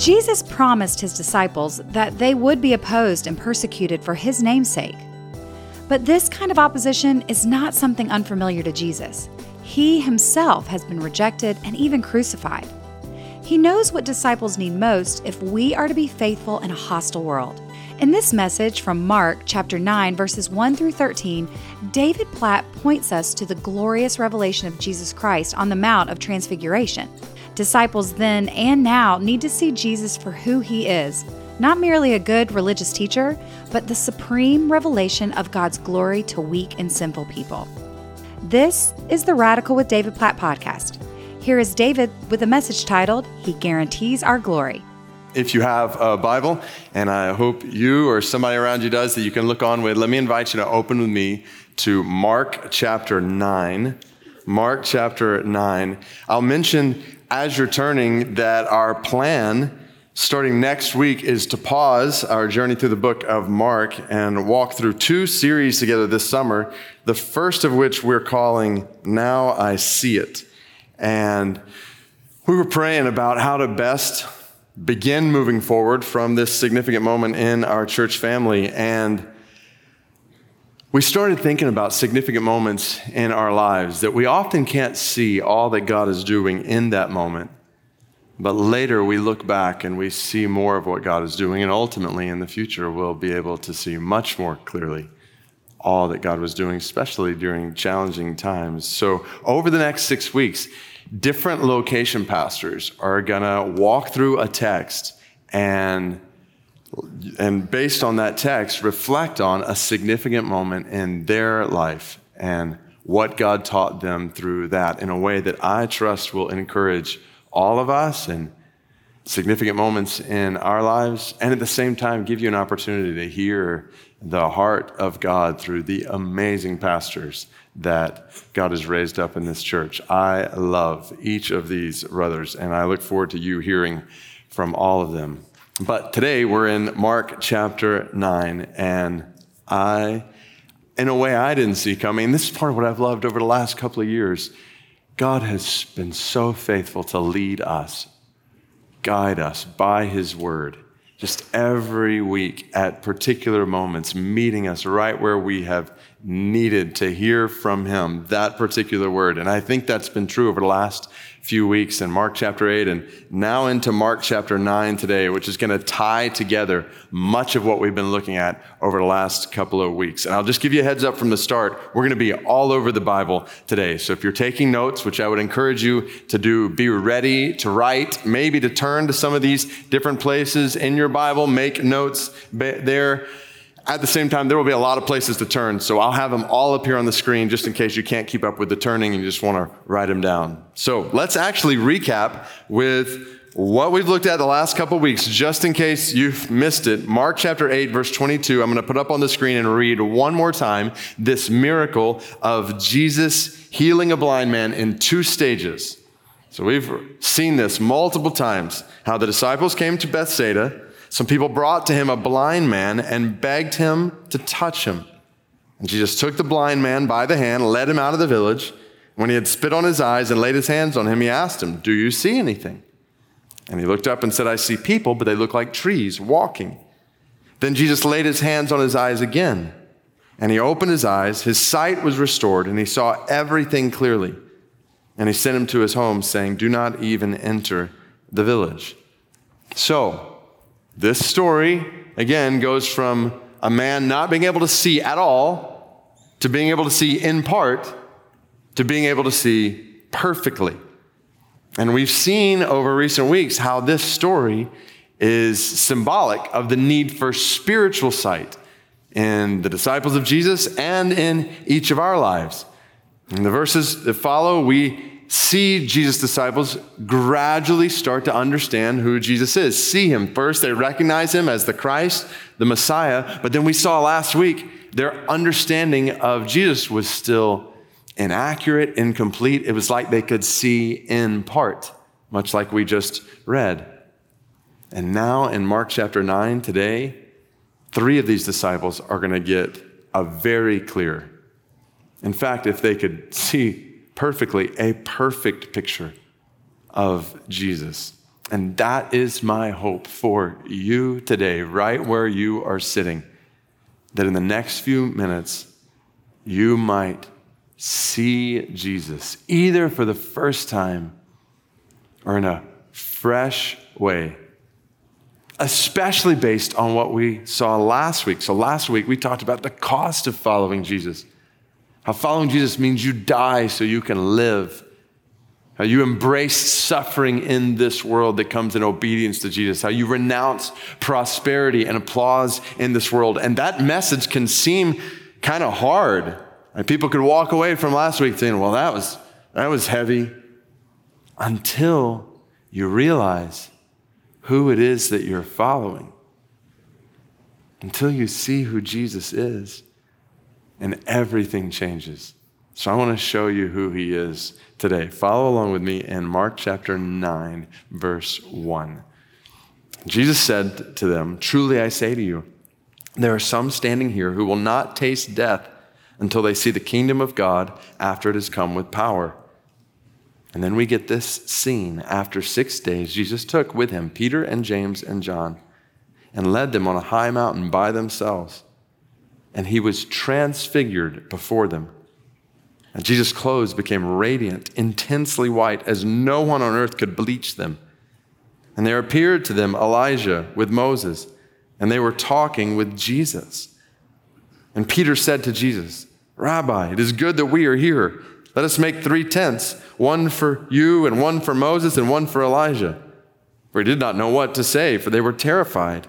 Jesus promised his disciples that they would be opposed and persecuted for his namesake. But this kind of opposition is not something unfamiliar to Jesus. He himself has been rejected and even crucified. He knows what disciples need most if we are to be faithful in a hostile world. In this message from Mark chapter 9 verses 1 through 13, David Platt points us to the glorious revelation of Jesus Christ on the Mount of Transfiguration. Disciples then and now need to see Jesus for who he is, not merely a good religious teacher, but the supreme revelation of God's glory to weak and sinful people. This is the Radical with David Platt podcast. Here is David with a message titled, He Guarantees Our Glory. If you have a Bible, and I hope you or somebody around you does that you can look on with, let me invite you to open with me to Mark chapter 9. Mark chapter 9. I'll mention as you're turning that our plan starting next week is to pause our journey through the book of Mark and walk through two series together this summer. The first of which we're calling Now I See It. And we were praying about how to best begin moving forward from this significant moment in our church family. And we started thinking about significant moments in our lives that we often can't see all that God is doing in that moment. But later we look back and we see more of what God is doing. And ultimately in the future, we'll be able to see much more clearly all that God was doing, especially during challenging times. So over the next six weeks, different location pastors are going to walk through a text and and based on that text reflect on a significant moment in their life and what God taught them through that in a way that I trust will encourage all of us and significant moments in our lives and at the same time give you an opportunity to hear the heart of God through the amazing pastors that God has raised up in this church. I love each of these brothers, and I look forward to you hearing from all of them. But today we're in Mark chapter 9, and I, in a way I didn't see coming, this is part of what I've loved over the last couple of years. God has been so faithful to lead us, guide us by His word just every week at particular moments, meeting us right where we have needed to hear from him that particular word. And I think that's been true over the last few weeks in Mark chapter 8 and now into Mark chapter 9 today, which is going to tie together much of what we've been looking at over the last couple of weeks. And I'll just give you a heads up from the start. We're going to be all over the Bible today. So if you're taking notes, which I would encourage you to do, be ready to write, maybe to turn to some of these different places in your Bible, make notes there. At the same time, there will be a lot of places to turn, so I'll have them all up here on the screen just in case you can't keep up with the turning and you just want to write them down. So let's actually recap with what we've looked at the last couple weeks, just in case you've missed it. Mark chapter 8, verse 22. I'm going to put up on the screen and read one more time this miracle of Jesus healing a blind man in two stages. So we've seen this multiple times how the disciples came to Bethsaida some people brought to him a blind man and begged him to touch him. And Jesus took the blind man by the hand, led him out of the village. When he had spit on his eyes and laid his hands on him, he asked him, Do you see anything? And he looked up and said, I see people, but they look like trees walking. Then Jesus laid his hands on his eyes again. And he opened his eyes. His sight was restored, and he saw everything clearly. And he sent him to his home, saying, Do not even enter the village. So, this story, again, goes from a man not being able to see at all to being able to see in part to being able to see perfectly. And we've seen over recent weeks how this story is symbolic of the need for spiritual sight in the disciples of Jesus and in each of our lives. In the verses that follow, we see Jesus' disciples gradually start to understand who Jesus is. See him. First, they recognize him as the Christ, the Messiah, but then we saw last week their understanding of Jesus was still inaccurate, incomplete. It was like they could see in part, much like we just read. And now in Mark chapter 9 today, three of these disciples are going to get a very clear. In fact, if they could see perfectly a perfect picture of Jesus. And that is my hope for you today, right where you are sitting, that in the next few minutes, you might see Jesus, either for the first time or in a fresh way, especially based on what we saw last week. So, last week we talked about the cost of following Jesus, how following Jesus means you die so you can live. How you embrace suffering in this world that comes in obedience to Jesus. How you renounce prosperity and applause in this world. And that message can seem kind of hard. And people could walk away from last week saying, well, that was, that was heavy. Until you realize who it is that you're following. Until you see who Jesus is. And everything changes. So I want to show you who he is today. Follow along with me in Mark chapter 9, verse 1. Jesus said to them, Truly I say to you, there are some standing here who will not taste death until they see the kingdom of God after it has come with power. And then we get this scene. After six days, Jesus took with him Peter and James and John and led them on a high mountain by themselves. And he was transfigured before them. And Jesus' clothes became radiant, intensely white, as no one on earth could bleach them. And there appeared to them Elijah with Moses, and they were talking with Jesus. And Peter said to Jesus, Rabbi, it is good that we are here. Let us make three tents one for you, and one for Moses, and one for Elijah. For he did not know what to say, for they were terrified.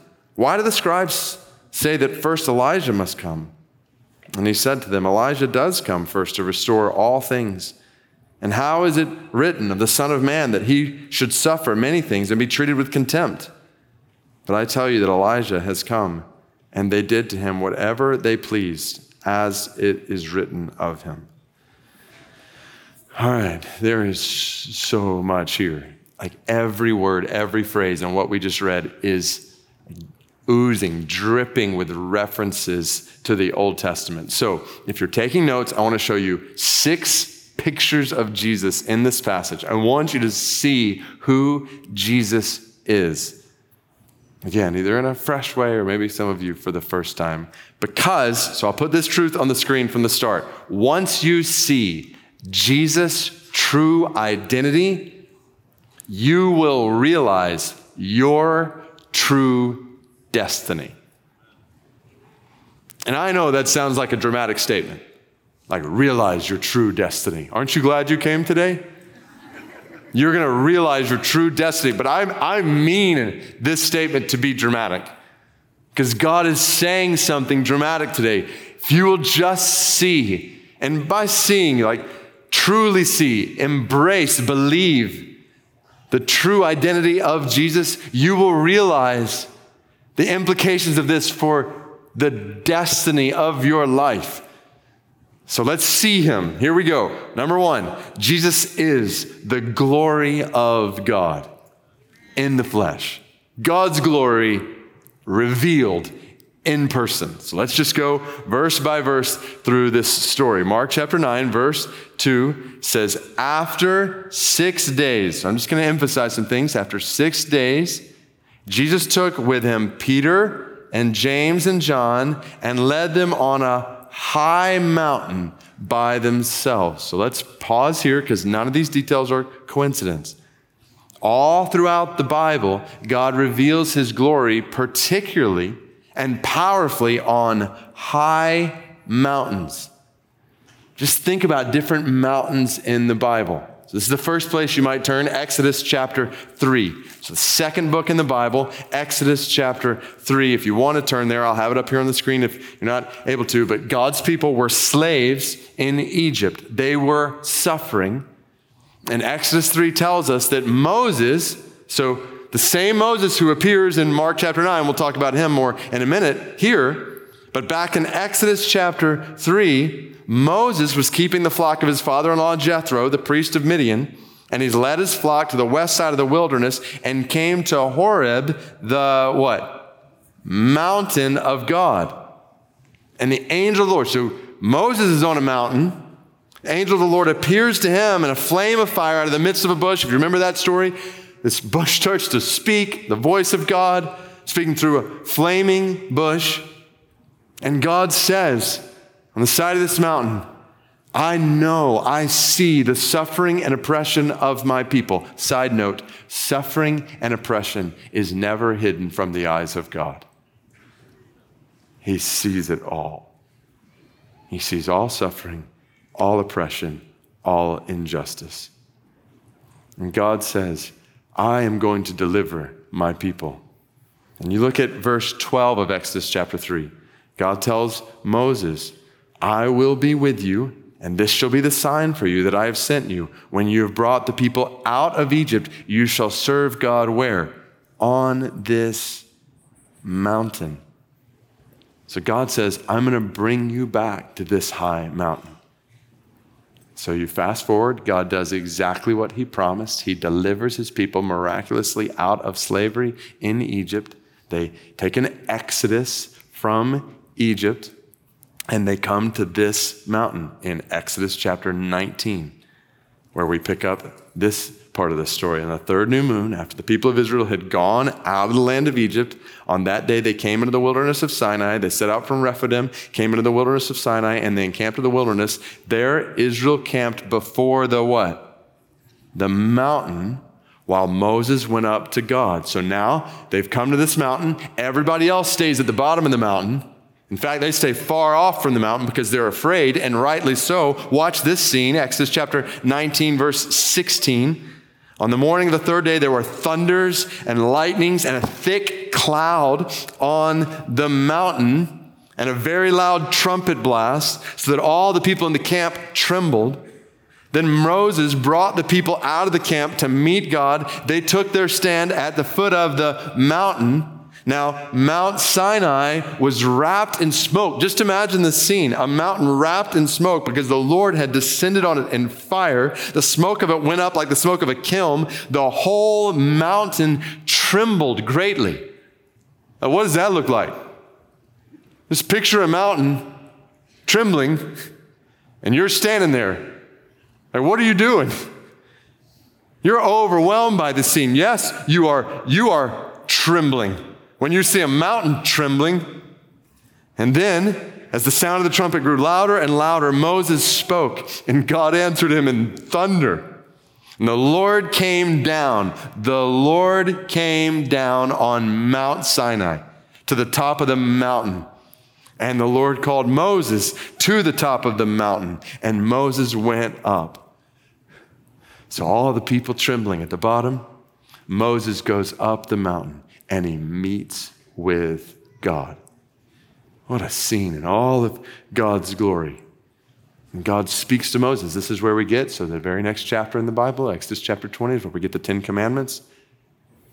Why do the scribes say that first Elijah must come? And he said to them, Elijah does come first to restore all things. And how is it written of the Son of Man that he should suffer many things and be treated with contempt? But I tell you that Elijah has come, and they did to him whatever they pleased, as it is written of him. All right, there is so much here. Like every word, every phrase, and what we just read is oozing, dripping with references to the Old Testament. So, if you're taking notes, I want to show you six pictures of Jesus in this passage. I want you to see who Jesus is. Again, either in a fresh way or maybe some of you for the first time. Because, so I'll put this truth on the screen from the start. Once you see Jesus' true identity, you will realize your true destiny. And I know that sounds like a dramatic statement, like realize your true destiny. Aren't you glad you came today? You're going to realize your true destiny. But I, I mean this statement to be dramatic because God is saying something dramatic today. If you will just see, and by seeing, like truly see, embrace, believe the true identity of Jesus, you will realize the implications of this for the destiny of your life. So let's see him. Here we go. Number one, Jesus is the glory of God in the flesh. God's glory revealed in person. So let's just go verse by verse through this story. Mark chapter 9, verse 2 says, After six days, I'm just going to emphasize some things. After six days, Jesus took with him Peter and James and John and led them on a high mountain by themselves. So let's pause here because none of these details are coincidence. All throughout the Bible, God reveals his glory particularly and powerfully on high mountains. Just think about different mountains in the Bible. So this is the first place you might turn, Exodus chapter 3. So the second book in the Bible, Exodus chapter 3. If you want to turn there, I'll have it up here on the screen if you're not able to. But God's people were slaves in Egypt. They were suffering. And Exodus 3 tells us that Moses, so The same Moses who appears in Mark chapter 9, we'll talk about him more in a minute here. But back in Exodus chapter 3, Moses was keeping the flock of his father in law Jethro, the priest of Midian, and he's led his flock to the west side of the wilderness and came to Horeb, the what? Mountain of God. And the angel of the Lord, so Moses is on a mountain. Angel of the Lord appears to him in a flame of fire out of the midst of a bush. If you remember that story, this bush starts to speak, the voice of God speaking through a flaming bush. And God says on the side of this mountain, I know, I see the suffering and oppression of my people. Side note suffering and oppression is never hidden from the eyes of God. He sees it all. He sees all suffering, all oppression, all injustice. And God says, I am going to deliver my people. And you look at verse 12 of Exodus chapter 3. God tells Moses, I will be with you, and this shall be the sign for you that I have sent you. When you have brought the people out of Egypt, you shall serve God where? On this mountain. So God says, I'm going to bring you back to this high mountain. So you fast forward, God does exactly what he promised. He delivers his people miraculously out of slavery in Egypt. They take an exodus from Egypt and they come to this mountain in Exodus chapter 19, where we pick up this part of the story. On the third new moon, after the people of Israel had gone out of the land of Egypt, on that day they came into the wilderness of Sinai. They set out from Rephidim, came into the wilderness of Sinai, and they encamped in the wilderness. There Israel camped before the what? The mountain while Moses went up to God. So now they've come to this mountain. Everybody else stays at the bottom of the mountain. In fact, they stay far off from the mountain because they're afraid, and rightly so. Watch this scene, Exodus chapter 19, verse 16. On the morning of the third day, there were thunders and lightnings and a thick cloud on the mountain and a very loud trumpet blast, so that all the people in the camp trembled. Then Moses brought the people out of the camp to meet God. They took their stand at the foot of the mountain. Now, Mount Sinai was wrapped in smoke. Just imagine the scene a mountain wrapped in smoke because the Lord had descended on it in fire. The smoke of it went up like the smoke of a kiln. The whole mountain trembled greatly. Now, what does that look like? Just picture a mountain trembling, and you're standing there. Like, what are you doing? You're overwhelmed by the scene. Yes, you are, you are trembling when you see a mountain trembling. And then, as the sound of the trumpet grew louder and louder, Moses spoke, and God answered him in thunder. And the Lord came down, the Lord came down on Mount Sinai to the top of the mountain. And the Lord called Moses to the top of the mountain, and Moses went up. So, all the people trembling at the bottom, Moses goes up the mountain and he meets with God. What a scene in all of God's glory. And God speaks to Moses. This is where we get, so the very next chapter in the Bible, Exodus chapter 20, is where we get the Ten Commandments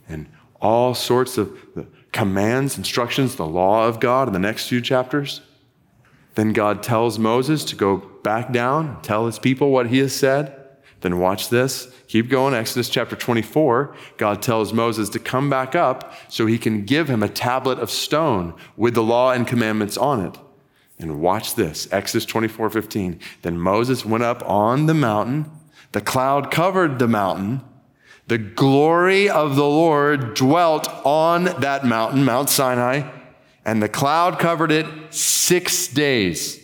and all sorts of commands, instructions, the law of God in the next few chapters. Then God tells Moses to go back down, tell his people what he has said. Then watch this. Keep going. Exodus chapter 24. God tells Moses to come back up so he can give him a tablet of stone with the law and commandments on it. And watch this. Exodus 24 15. Then Moses went up on the mountain. The cloud covered the mountain. The glory of the Lord dwelt on that mountain, Mount Sinai, and the cloud covered it six days.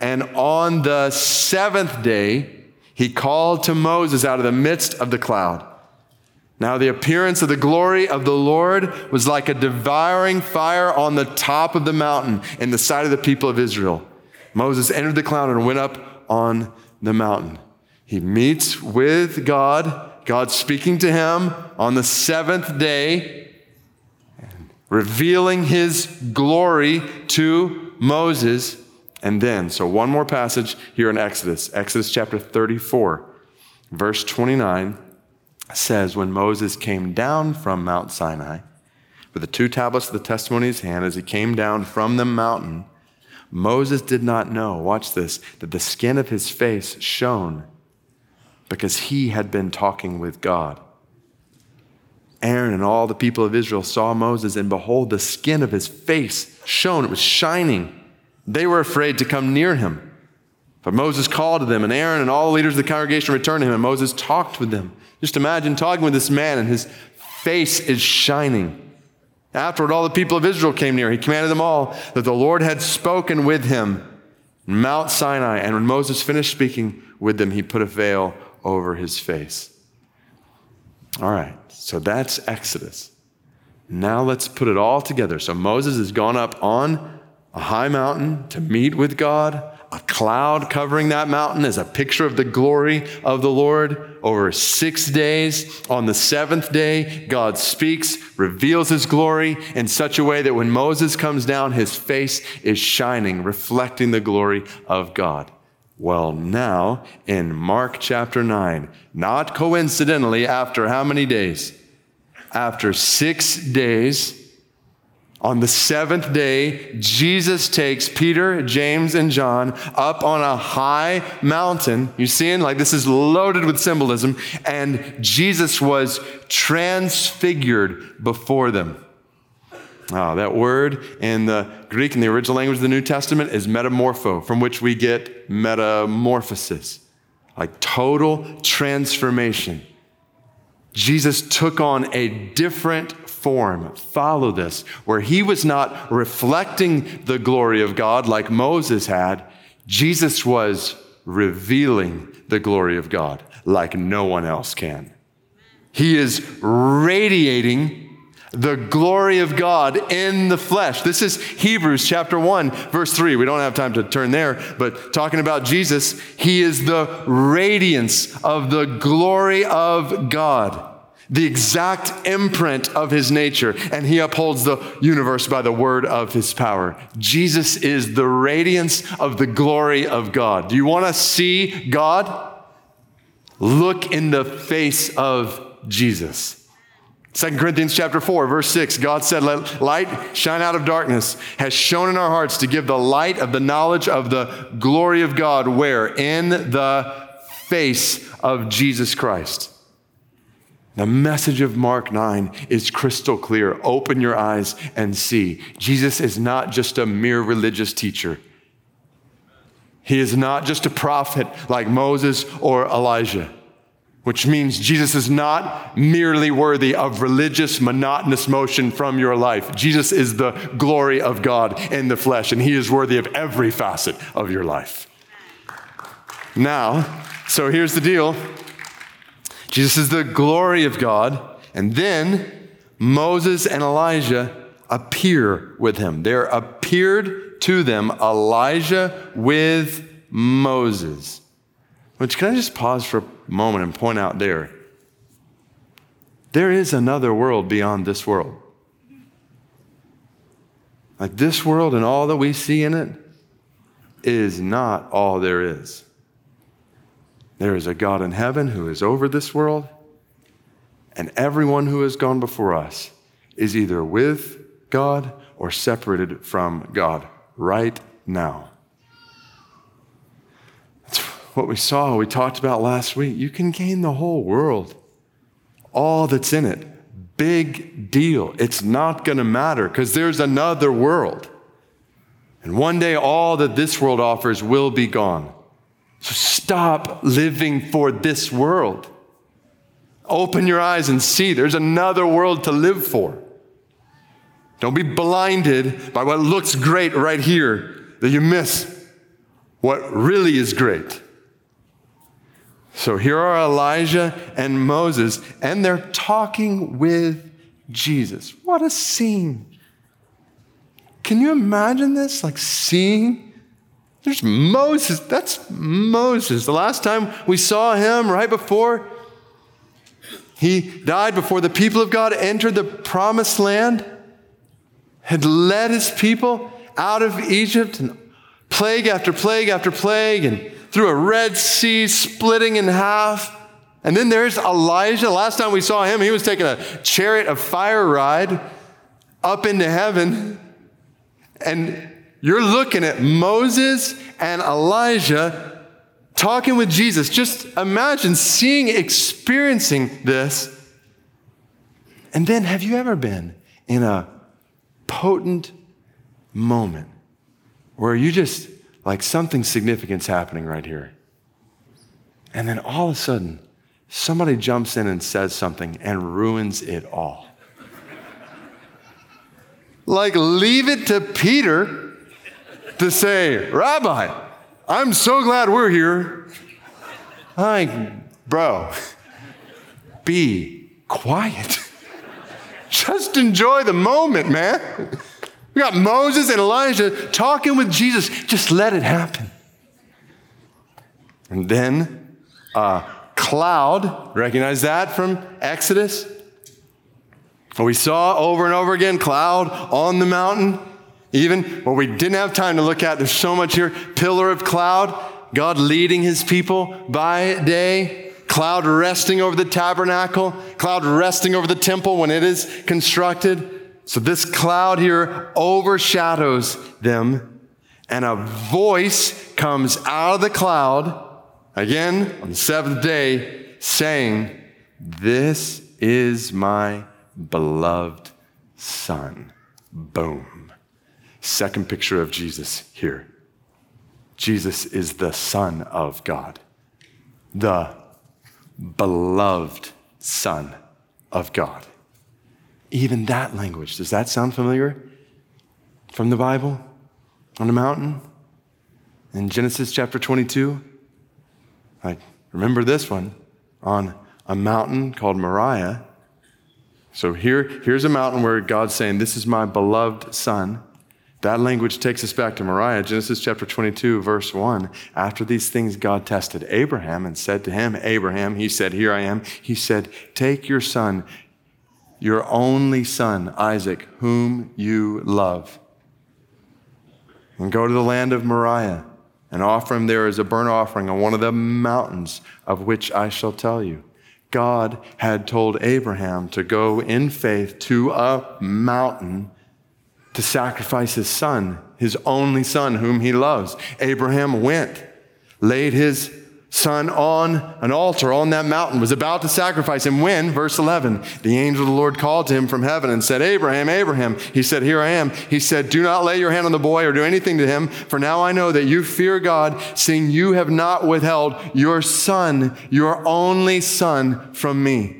And on the seventh day, he called to Moses out of the midst of the cloud. Now, the appearance of the glory of the Lord was like a devouring fire on the top of the mountain in the sight of the people of Israel. Moses entered the cloud and went up on the mountain. He meets with God, God speaking to him on the seventh day, revealing his glory to Moses. And then, so one more passage here in Exodus, Exodus chapter 34, verse 29. says when Moses came down from Mount Sinai with the two tablets of the testimony in his hand, as he came down from the mountain, Moses did not know, watch this, that the skin of his face shone because he had been talking with God. Aaron and all the people of Israel saw Moses, and behold, the skin of his face shone. It was shining. They were afraid to come near him. But Moses called to them, and Aaron and all the leaders of the congregation returned to him, and Moses talked with them. Just imagine talking with this man, and his face is shining. Afterward, all the people of Israel came near. He commanded them all that the Lord had spoken with him in Mount Sinai. And when Moses finished speaking with them, he put a veil over his face. All right, so that's Exodus. Now let's put it all together. So Moses has gone up on a high mountain to meet with God a cloud covering that mountain is a picture of the glory of the Lord. Over six days, on the seventh day, God speaks, reveals his glory in such a way that when Moses comes down, his face is shining, reflecting the glory of God. Well, now in Mark chapter 9, not coincidentally, after how many days? After six days, on the seventh day, Jesus takes Peter, James, and John up on a high mountain. You seeing? Like this is loaded with symbolism. And Jesus was transfigured before them. Oh, that word in the Greek, in the original language of the New Testament, is metamorpho, from which we get metamorphosis, like total transformation. Jesus took on a different form. Follow this, where he was not reflecting the glory of God like Moses had, Jesus was revealing the glory of God like no one else can. He is radiating the glory of God in the flesh. This is Hebrews chapter 1, verse 3. We don't have time to turn there, but talking about Jesus, he is the radiance of the glory of God the exact imprint of his nature, and he upholds the universe by the word of his power. Jesus is the radiance of the glory of God. Do you want to see God? Look in the face of Jesus. 2 Corinthians chapter 4, verse 6, God said, Let light shine out of darkness, has shone in our hearts to give the light of the knowledge of the glory of God, where? In the face of Jesus Christ. The message of Mark 9 is crystal clear. Open your eyes and see. Jesus is not just a mere religious teacher. He is not just a prophet like Moses or Elijah, which means Jesus is not merely worthy of religious, monotonous motion from your life. Jesus is the glory of God in the flesh, and He is worthy of every facet of your life. Now, so here's the deal Jesus is the glory of God. And then Moses and Elijah appear with him. There appeared to them Elijah with Moses. Which can I just pause for a moment and point out there? There is another world beyond this world. Like this world and all that we see in it is not all there is. There is a God in heaven who is over this world, and everyone who has gone before us is either with God or separated from God right now. What we saw, we talked about last week. You can gain the whole world, all that's in it. Big deal. It's not going to matter because there's another world. And one day, all that this world offers will be gone. So stop living for this world. Open your eyes and see there's another world to live for. Don't be blinded by what looks great right here that you miss what really is great. So here are Elijah and Moses, and they're talking with Jesus. What a scene. Can you imagine this? Like seeing there's Moses. That's Moses. The last time we saw him, right before he died, before the people of God entered the promised land, had led his people out of Egypt, and plague after plague after plague, and through a Red Sea splitting in half. And then there's Elijah. Last time we saw him, he was taking a chariot of fire ride up into heaven. And you're looking at Moses and Elijah talking with Jesus. Just imagine seeing, experiencing this. And then, have you ever been in a potent moment where you just, like, something significant's happening right here? And then all of a sudden, somebody jumps in and says something and ruins it all. like, leave it to Peter to say, Rabbi, I'm so glad we're here. Like, bro, be quiet. Just enjoy the moment, man. Got Moses and Elijah talking with Jesus. Just let it happen. And then a cloud, recognize that from Exodus? We saw over and over again cloud on the mountain. Even what we didn't have time to look at, there's so much here. Pillar of cloud, God leading his people by day, cloud resting over the tabernacle, cloud resting over the temple when it is constructed. So this cloud here overshadows them, and a voice comes out of the cloud, again on the seventh day, saying, This is my beloved Son. Boom. Second picture of Jesus here. Jesus is the Son of God, the beloved Son of God. Even that language, does that sound familiar from the Bible on the mountain? In Genesis chapter 22? I remember this one on a mountain called Moriah. So here, here's a mountain where God's saying, This is my beloved son. That language takes us back to Moriah, Genesis chapter 22, verse 1. After these things, God tested Abraham and said to him, Abraham, he said, Here I am. He said, Take your son, your only son, Isaac, whom you love, and go to the land of Moriah and offer him there as a burnt offering on one of the mountains of which I shall tell you. God had told Abraham to go in faith to a mountain to sacrifice his son, his only son, whom he loves. Abraham went, laid his son on an altar on that mountain, was about to sacrifice him when, verse 11, the angel of the Lord called to him from heaven and said, Abraham, Abraham. He said, Here I am. He said, Do not lay your hand on the boy or do anything to him, for now I know that you fear God, seeing you have not withheld your son, your only son, from me.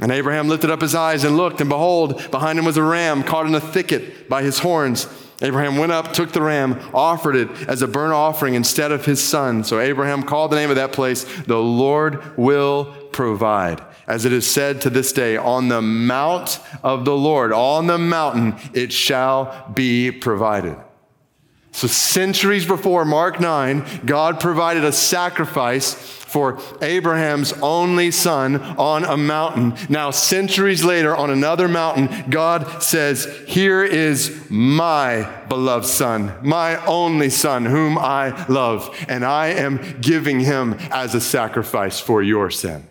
And Abraham lifted up his eyes and looked, and behold, behind him was a ram caught in a thicket by his horns. Abraham went up, took the ram, offered it as a burnt offering instead of his son. So Abraham called the name of that place, The Lord Will Provide. As it is said to this day, on the mount of the Lord, on the mountain, it shall be provided. So, centuries before Mark 9, God provided a sacrifice for Abraham's only son on a mountain. Now, centuries later, on another mountain, God says, Here is my beloved son, my only son, whom I love, and I am giving him as a sacrifice for your sin.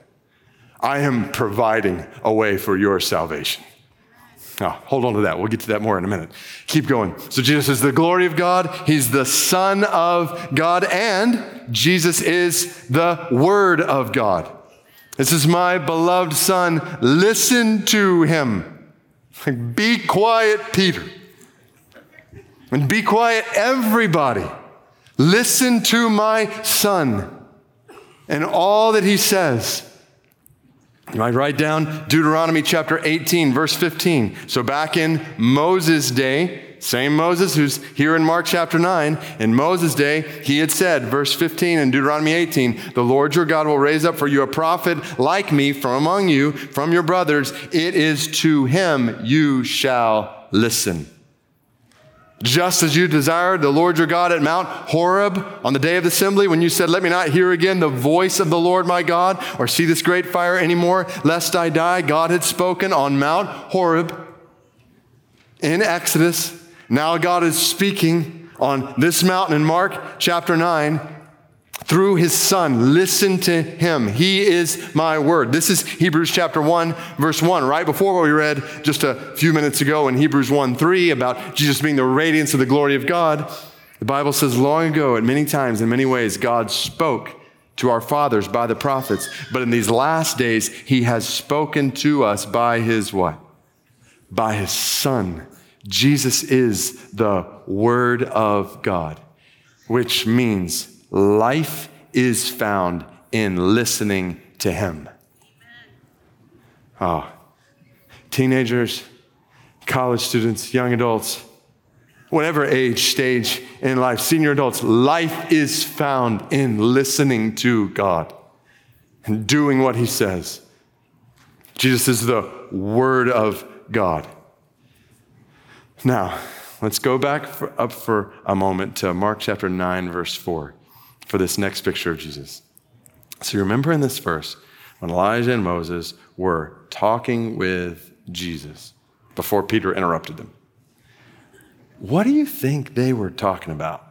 I am providing a way for your salvation. Now, hold on to that. We'll get to that more in a minute. Keep going. So, Jesus is the glory of God. He's the Son of God, and Jesus is the Word of God. This is my beloved Son. Listen to him. Be quiet, Peter. And be quiet, everybody. Listen to my Son and all that he says. You might write down Deuteronomy chapter 18, verse 15. So back in Moses' day, same Moses who's here in Mark chapter 9, in Moses' day, he had said, verse 15 in Deuteronomy 18, the Lord your God will raise up for you a prophet like me from among you, from your brothers. It is to him you shall listen. Just as you desired the Lord your God at Mount Horeb on the day of the assembly, when you said, Let me not hear again the voice of the Lord my God, or see this great fire anymore, lest I die, God had spoken on Mount Horeb in Exodus. Now God is speaking on this mountain in Mark chapter 9. Through his son. Listen to him. He is my word. This is Hebrews chapter 1, verse 1, right before what we read just a few minutes ago in Hebrews 1 3 about Jesus being the radiance of the glory of God. The Bible says, long ago, at many times, in many ways, God spoke to our fathers by the prophets, but in these last days, he has spoken to us by his what? By his son. Jesus is the word of God, which means Life is found in listening to Him. Oh, teenagers, college students, young adults, whatever age, stage in life, senior adults, life is found in listening to God and doing what He says. Jesus is the Word of God. Now, let's go back for, up for a moment to Mark chapter 9, verse 4 for this next picture of Jesus. So you remember in this verse when Elijah and Moses were talking with Jesus before Peter interrupted them. What do you think they were talking about?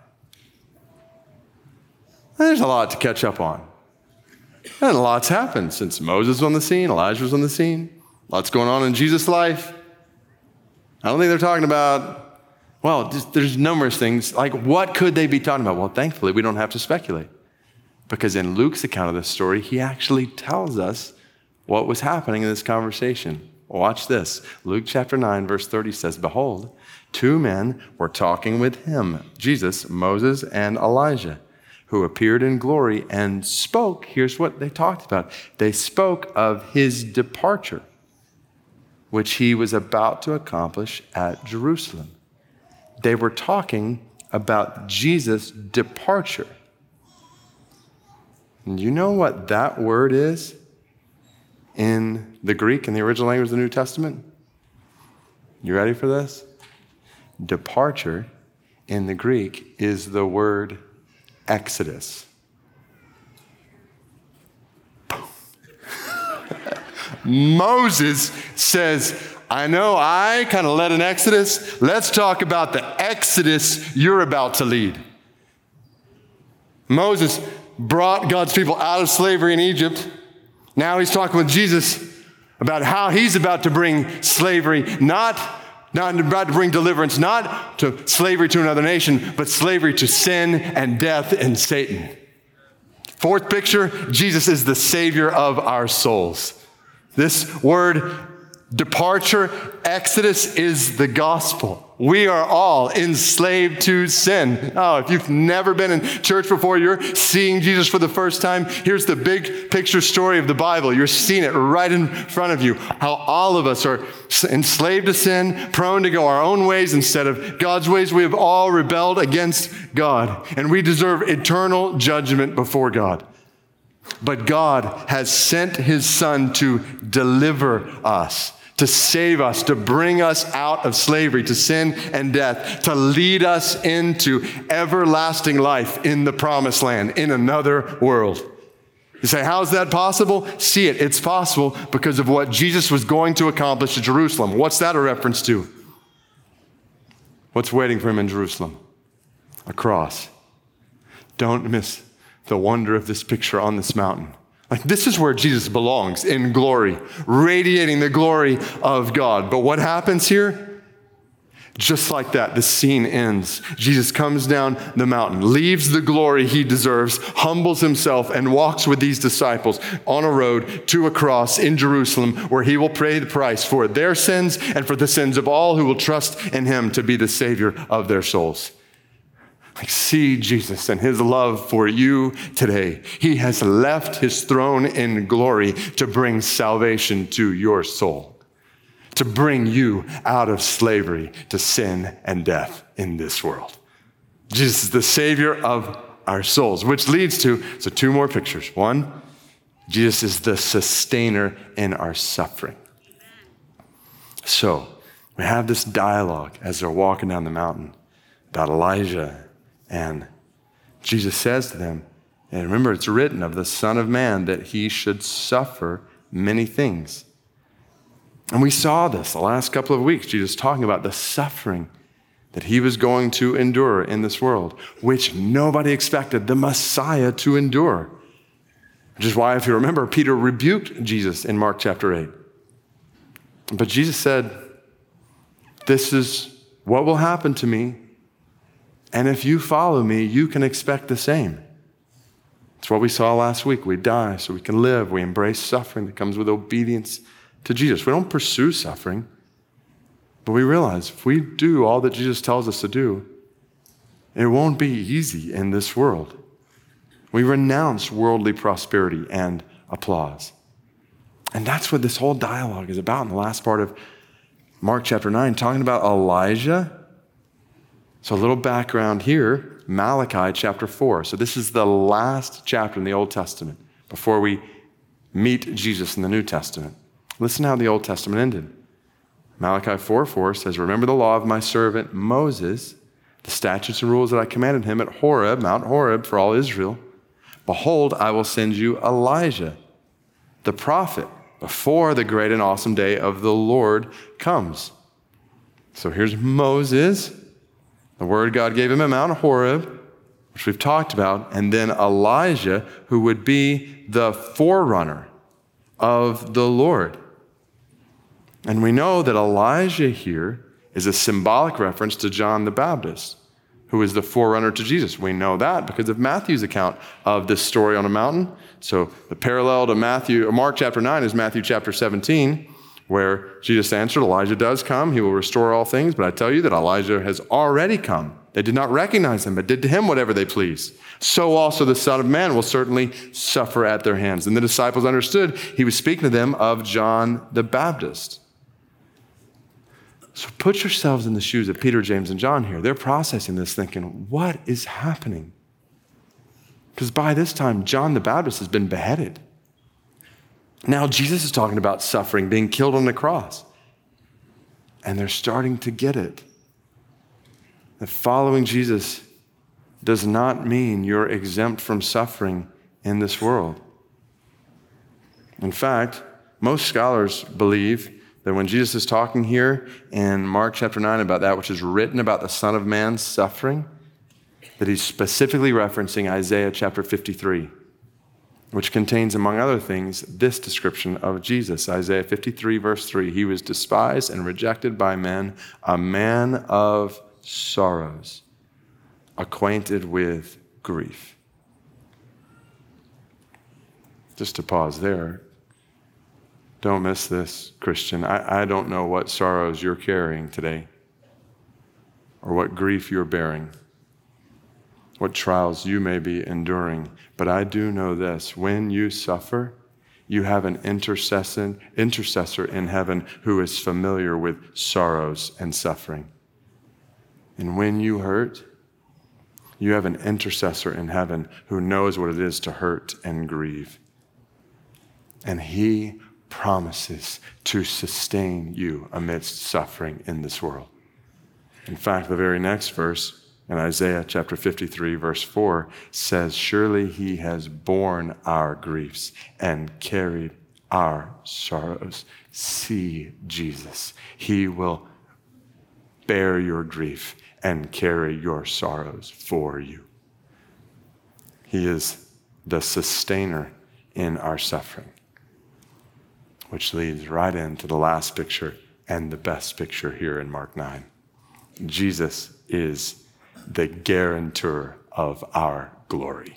There's a lot to catch up on. And a lot's happened since Moses was on the scene, Elijah was on the scene. Lots going on in Jesus' life. I don't think they're talking about well, there's numerous things. Like, what could they be talking about? Well, thankfully, we don't have to speculate. Because in Luke's account of this story, he actually tells us what was happening in this conversation. Watch this. Luke chapter 9, verse 30 says, Behold, two men were talking with him, Jesus, Moses, and Elijah, who appeared in glory and spoke. Here's what they talked about they spoke of his departure, which he was about to accomplish at Jerusalem they were talking about Jesus' departure. And you know what that word is in the Greek, in the original language of the New Testament? You ready for this? Departure in the Greek is the word exodus. Moses says, I know I kind of led an exodus. Let's talk about the exodus you're about to lead. Moses brought God's people out of slavery in Egypt. Now he's talking with Jesus about how he's about to bring slavery, not, not about to bring deliverance, not to slavery to another nation, but slavery to sin and death and Satan. Fourth picture Jesus is the Savior of our souls. This word departure, Exodus is the gospel. We are all enslaved to sin. Oh, if you've never been in church before, you're seeing Jesus for the first time. Here's the big picture story of the Bible. You're seeing it right in front of you. How all of us are enslaved to sin, prone to go our own ways instead of God's ways. We have all rebelled against God, and we deserve eternal judgment before God. But God has sent his son to deliver us to save us, to bring us out of slavery, to sin and death, to lead us into everlasting life in the promised land, in another world. You say, how is that possible? See it. It's possible because of what Jesus was going to accomplish in Jerusalem. What's that a reference to? What's waiting for him in Jerusalem? A cross. Don't miss the wonder of this picture on this mountain. Like, this is where Jesus belongs in glory, radiating the glory of God. But what happens here? Just like that, the scene ends. Jesus comes down the mountain, leaves the glory he deserves, humbles himself, and walks with these disciples on a road to a cross in Jerusalem where he will pay the price for their sins and for the sins of all who will trust in him to be the Savior of their souls. Like, see Jesus and his love for you today. He has left his throne in glory to bring salvation to your soul, to bring you out of slavery to sin and death in this world. Jesus is the Savior of our souls, which leads to so two more pictures. One, Jesus is the sustainer in our suffering. So we have this dialogue as they're walking down the mountain about Elijah and Jesus says to them, and remember, it's written of the Son of Man that he should suffer many things. And we saw this the last couple of weeks, Jesus talking about the suffering that he was going to endure in this world, which nobody expected the Messiah to endure. Which is why, if you remember, Peter rebuked Jesus in Mark chapter 8. But Jesus said, This is what will happen to me. And if you follow me, you can expect the same. It's what we saw last week. We die so we can live. We embrace suffering that comes with obedience to Jesus. We don't pursue suffering, but we realize if we do all that Jesus tells us to do, it won't be easy in this world. We renounce worldly prosperity and applause. And that's what this whole dialogue is about in the last part of Mark chapter 9, talking about Elijah. So, a little background here Malachi chapter 4. So, this is the last chapter in the Old Testament before we meet Jesus in the New Testament. Listen how the Old Testament ended. Malachi 4 4 says, Remember the law of my servant Moses, the statutes and rules that I commanded him at Horeb, Mount Horeb, for all Israel. Behold, I will send you Elijah, the prophet, before the great and awesome day of the Lord comes. So here's Moses, the word God gave him at Mount Horeb, which we've talked about, and then Elijah, who would be the forerunner of the Lord. And we know that Elijah here is a symbolic reference to John the Baptist who is the forerunner to Jesus. We know that because of Matthew's account of this story on a mountain. So the parallel to Matthew, Mark chapter 9 is Matthew chapter 17, where Jesus answered, Elijah does come, he will restore all things, but I tell you that Elijah has already come. They did not recognize him, but did to him whatever they pleased. So also the Son of Man will certainly suffer at their hands. And the disciples understood he was speaking to them of John the Baptist. So put yourselves in the shoes of Peter, James, and John here. They're processing this, thinking, what is happening? Because by this time, John the Baptist has been beheaded. Now, Jesus is talking about suffering, being killed on the cross. And they're starting to get it. That following Jesus does not mean you're exempt from suffering in this world. In fact, most scholars believe that when Jesus is talking here in Mark chapter 9 about that which is written about the Son of Man's suffering, that he's specifically referencing Isaiah chapter 53, which contains, among other things, this description of Jesus Isaiah 53, verse 3 He was despised and rejected by men, a man of sorrows, acquainted with grief. Just to pause there, don't miss this, Christian. I, I don't know what sorrows you're carrying today or what grief you're bearing, what trials you may be enduring. But I do know this when you suffer, you have an intercessor, in heaven who is familiar with sorrows and suffering. And when you hurt, you have an intercessor in heaven who knows what it is to hurt and grieve. And he promises to sustain you amidst suffering in this world. In fact, the very next verse in Isaiah chapter 53, verse 4 says, Surely he has borne our griefs and carried our sorrows. See Jesus. He will bear your grief and carry your sorrows for you. He is the sustainer in our suffering which leads right into the last picture and the best picture here in Mark 9. Jesus is the guarantor of our glory.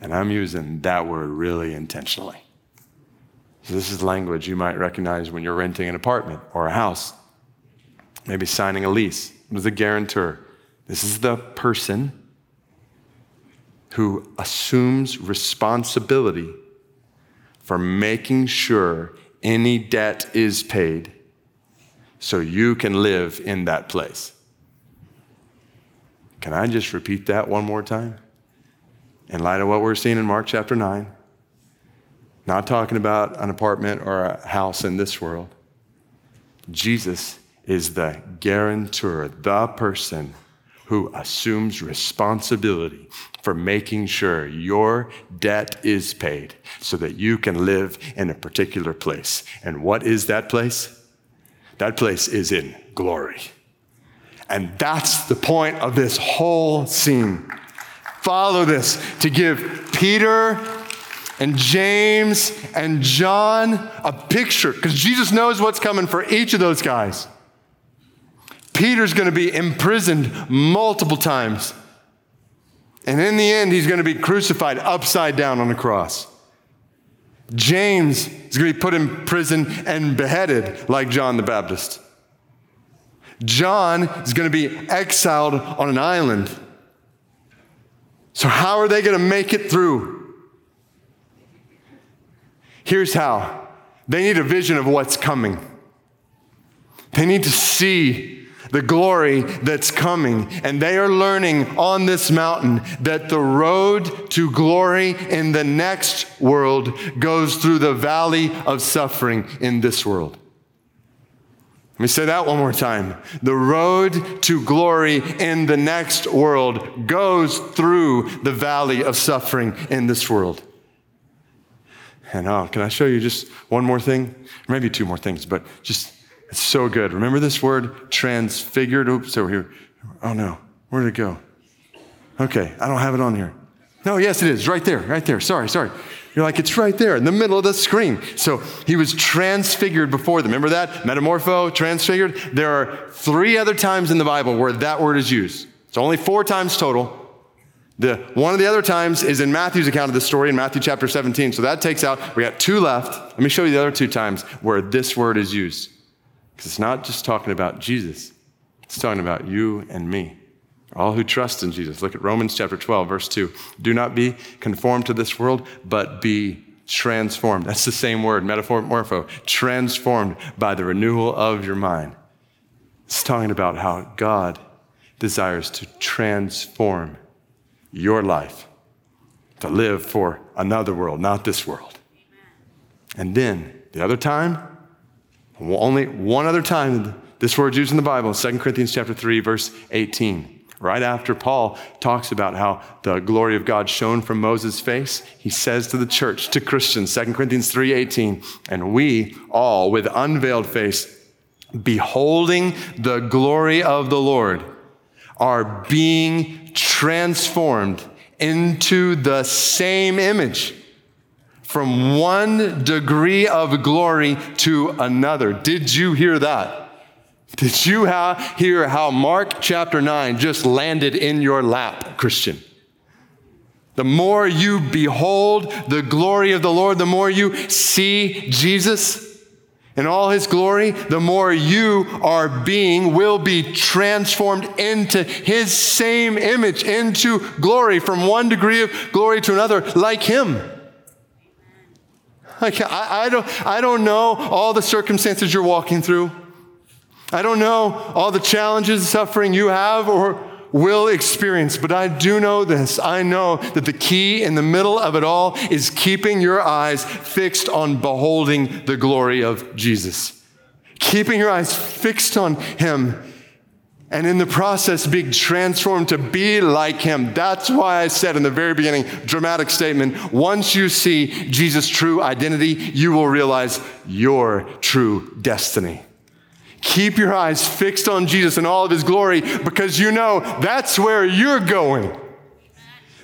And I'm using that word really intentionally. So this is language you might recognize when you're renting an apartment or a house, maybe signing a lease. Is a guarantor? This is the person who assumes responsibility for making sure any debt is paid so you can live in that place. Can I just repeat that one more time? In light of what we're seeing in Mark chapter 9, not talking about an apartment or a house in this world. Jesus is the guarantor, the person who assumes responsibility for making sure your debt is paid so that you can live in a particular place. And what is that place? That place is in glory. And that's the point of this whole scene. Follow this to give Peter and James and John a picture, because Jesus knows what's coming for each of those guys. Peter's going to be imprisoned multiple times. And in the end, he's going to be crucified upside down on a cross. James is going to be put in prison and beheaded like John the Baptist. John is going to be exiled on an island. So, how are they going to make it through? Here's how they need a vision of what's coming, they need to see the glory that's coming. And they are learning on this mountain that the road to glory in the next world goes through the valley of suffering in this world. Let me say that one more time. The road to glory in the next world goes through the valley of suffering in this world. And oh, can I show you just one more thing? Maybe two more things, but just it's so good. Remember this word transfigured? Oops, over here. Oh no, where did it go? Okay, I don't have it on here. No, yes, it is right there, right there. Sorry, sorry. You're like, it's right there in the middle of the screen. So he was transfigured before them. Remember that? Metamorpho, transfigured. There are three other times in the Bible where that word is used. It's only four times total. The, one of the other times is in Matthew's account of the story in Matthew chapter 17. So that takes out, we got two left. Let me show you the other two times where this word is used. Because it's not just talking about Jesus, it's talking about you and me. All who trust in Jesus. Look at Romans chapter 12, verse 2. Do not be conformed to this world, but be transformed. That's the same word, metamorpho, transformed by the renewal of your mind. It's talking about how God desires to transform your life to live for another world, not this world. And then the other time, only one other time this word's used in the Bible, 2 Corinthians chapter 3, verse 18. Right after Paul talks about how the glory of God shone from Moses' face, he says to the church, to Christians, 2 Corinthians 3:18, and we all with unveiled face, beholding the glory of the Lord, are being transformed into the same image from one degree of glory to another. Did you hear that? Did you hear how Mark chapter 9 just landed in your lap, Christian? The more you behold the glory of the Lord, the more you see Jesus in all his glory, the more you are being, will be transformed into his same image, into glory, from one degree of glory to another, like him. Like, I, I, don't, I don't know all the circumstances you're walking through. I don't know all the challenges, and suffering you have or will experience, but I do know this. I know that the key in the middle of it all is keeping your eyes fixed on beholding the glory of Jesus. Keeping your eyes fixed on Him and in the process being transformed to be like him. That's why I said in the very beginning, dramatic statement, once you see Jesus' true identity, you will realize your true destiny. Keep your eyes fixed on Jesus and all of his glory because you know that's where you're going.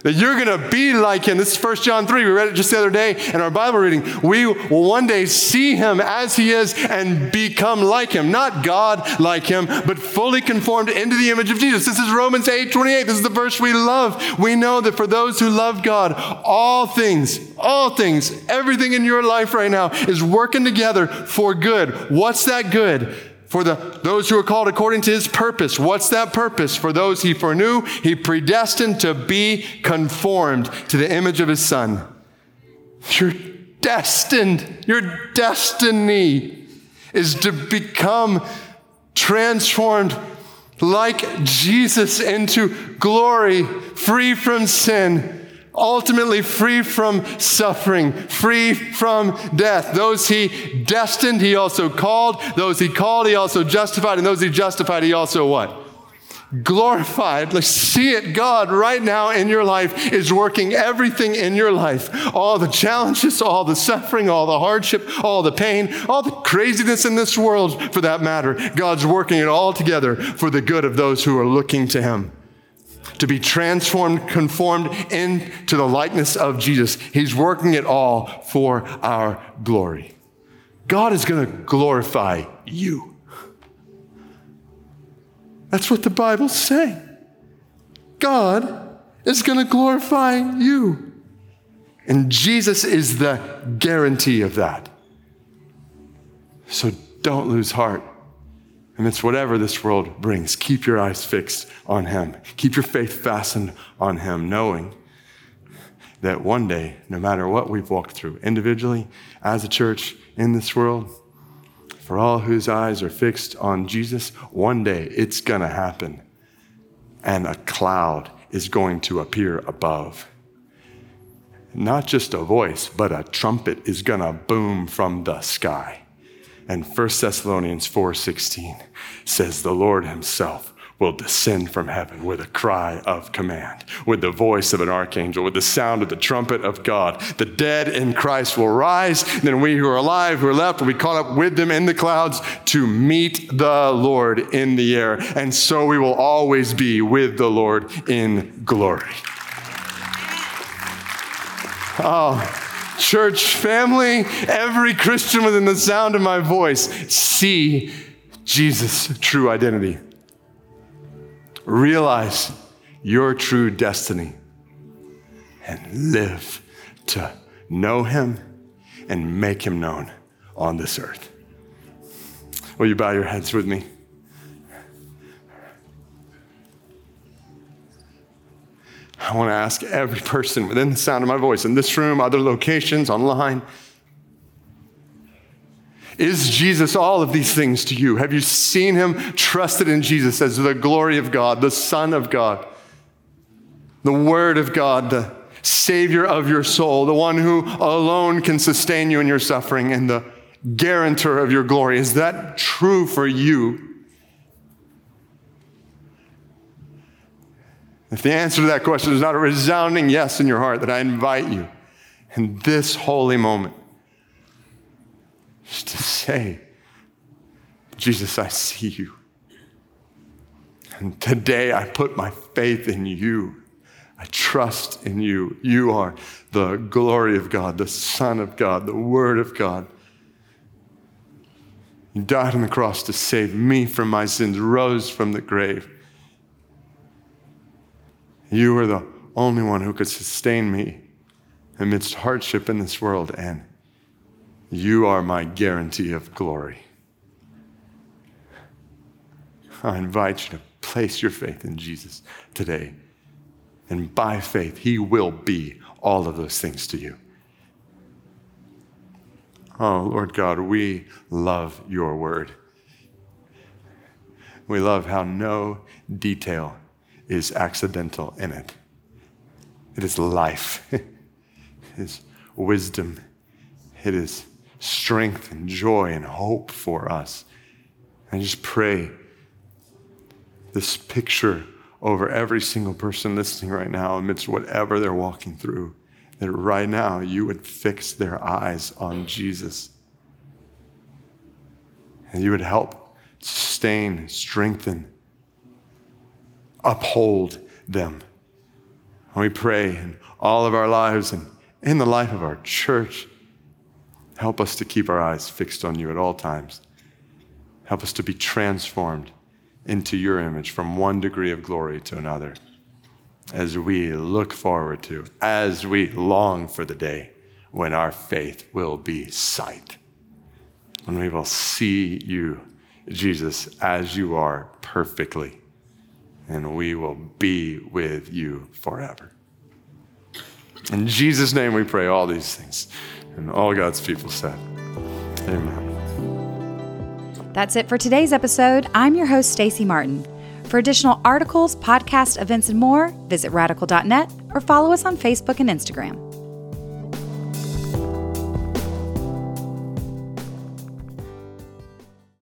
That you're going to be like him. This is 1 John 3. We read it just the other day in our Bible reading. We will one day see him as he is and become like him. Not God like him, but fully conformed into the image of Jesus. This is Romans 8 28. This is the verse we love. We know that for those who love God, all things, all things, everything in your life right now is working together for good. What's that good? For the, those who are called according to his purpose. What's that purpose? For those he foreknew, he predestined to be conformed to the image of his son. You're destined, your destiny is to become transformed like Jesus into glory, free from sin ultimately free from suffering, free from death. Those he destined, he also called. Those he called, he also justified. And those he justified, he also what? glorified. Like, see it. God, right now in your life, is working everything in your life. All the challenges, all the suffering, all the hardship, all the pain, all the craziness in this world, for that matter. God's working it all together for the good of those who are looking to Him. To be transformed, conformed into the likeness of Jesus. He's working it all for our glory. God is going to glorify you. That's what the Bible's saying. God is going to glorify you. And Jesus is the guarantee of that. So don't lose heart amidst whatever this world brings. Keep your eyes fixed on Him. Keep your faith fastened on Him, knowing that one day, no matter what we've walked through, individually, as a church, in this world, for all whose eyes are fixed on Jesus, one day it's going to happen. And a cloud is going to appear above. Not just a voice, but a trumpet is going to boom from the sky. And 1 Thessalonians 4:16 says the Lord himself will descend from heaven with a cry of command, with the voice of an archangel, with the sound of the trumpet of God. The dead in Christ will rise, and then we who are alive, who are left, will be caught up with them in the clouds to meet the Lord in the air. And so we will always be with the Lord in glory. Oh, church family, every Christian within the sound of my voice, see Jesus' true identity. Realize your true destiny and live to know Him and make Him known on this earth. Will you bow your heads with me? I want to ask every person within the sound of my voice in this room, other locations, online is Jesus all of these things to you? Have you seen him trusted in Jesus as the glory of God, the Son of God, the Word of God, the Savior of your soul, the one who alone can sustain you in your suffering and the guarantor of your glory? Is that true for you? If the answer to that question is not a resounding yes in your heart, then I invite you in this holy moment just to say, Jesus, I see you. And today I put my faith in you. I trust in you. You are the glory of God, the Son of God, the Word of God. You died on the cross to save me from my sins, rose from the grave. You are the only one who could sustain me amidst hardship in this world and you are my guarantee of glory. I invite you to place your faith in Jesus today. And by faith, He will be all of those things to you. Oh, Lord God, we love your word. We love how no detail is accidental in it. It is life, it is wisdom, it is strength and joy and hope for us. I just pray this picture over every single person listening right now amidst whatever they're walking through, that right now you would fix their eyes on Jesus. And you would help sustain, strengthen, uphold them. And we pray in all of our lives and in the life of our church Help us to keep our eyes fixed on you at all times. Help us to be transformed into your image from one degree of glory to another as we look forward to, as we long for the day when our faith will be sight, when we will see you, Jesus, as you are perfectly, and we will be with you forever. In Jesus' name we pray all these things. And all God's people said, Amen. That's it for today's episode. I'm your host, Stacy Martin. For additional articles, podcast events, and more, visit radical.net or follow us on Facebook and Instagram.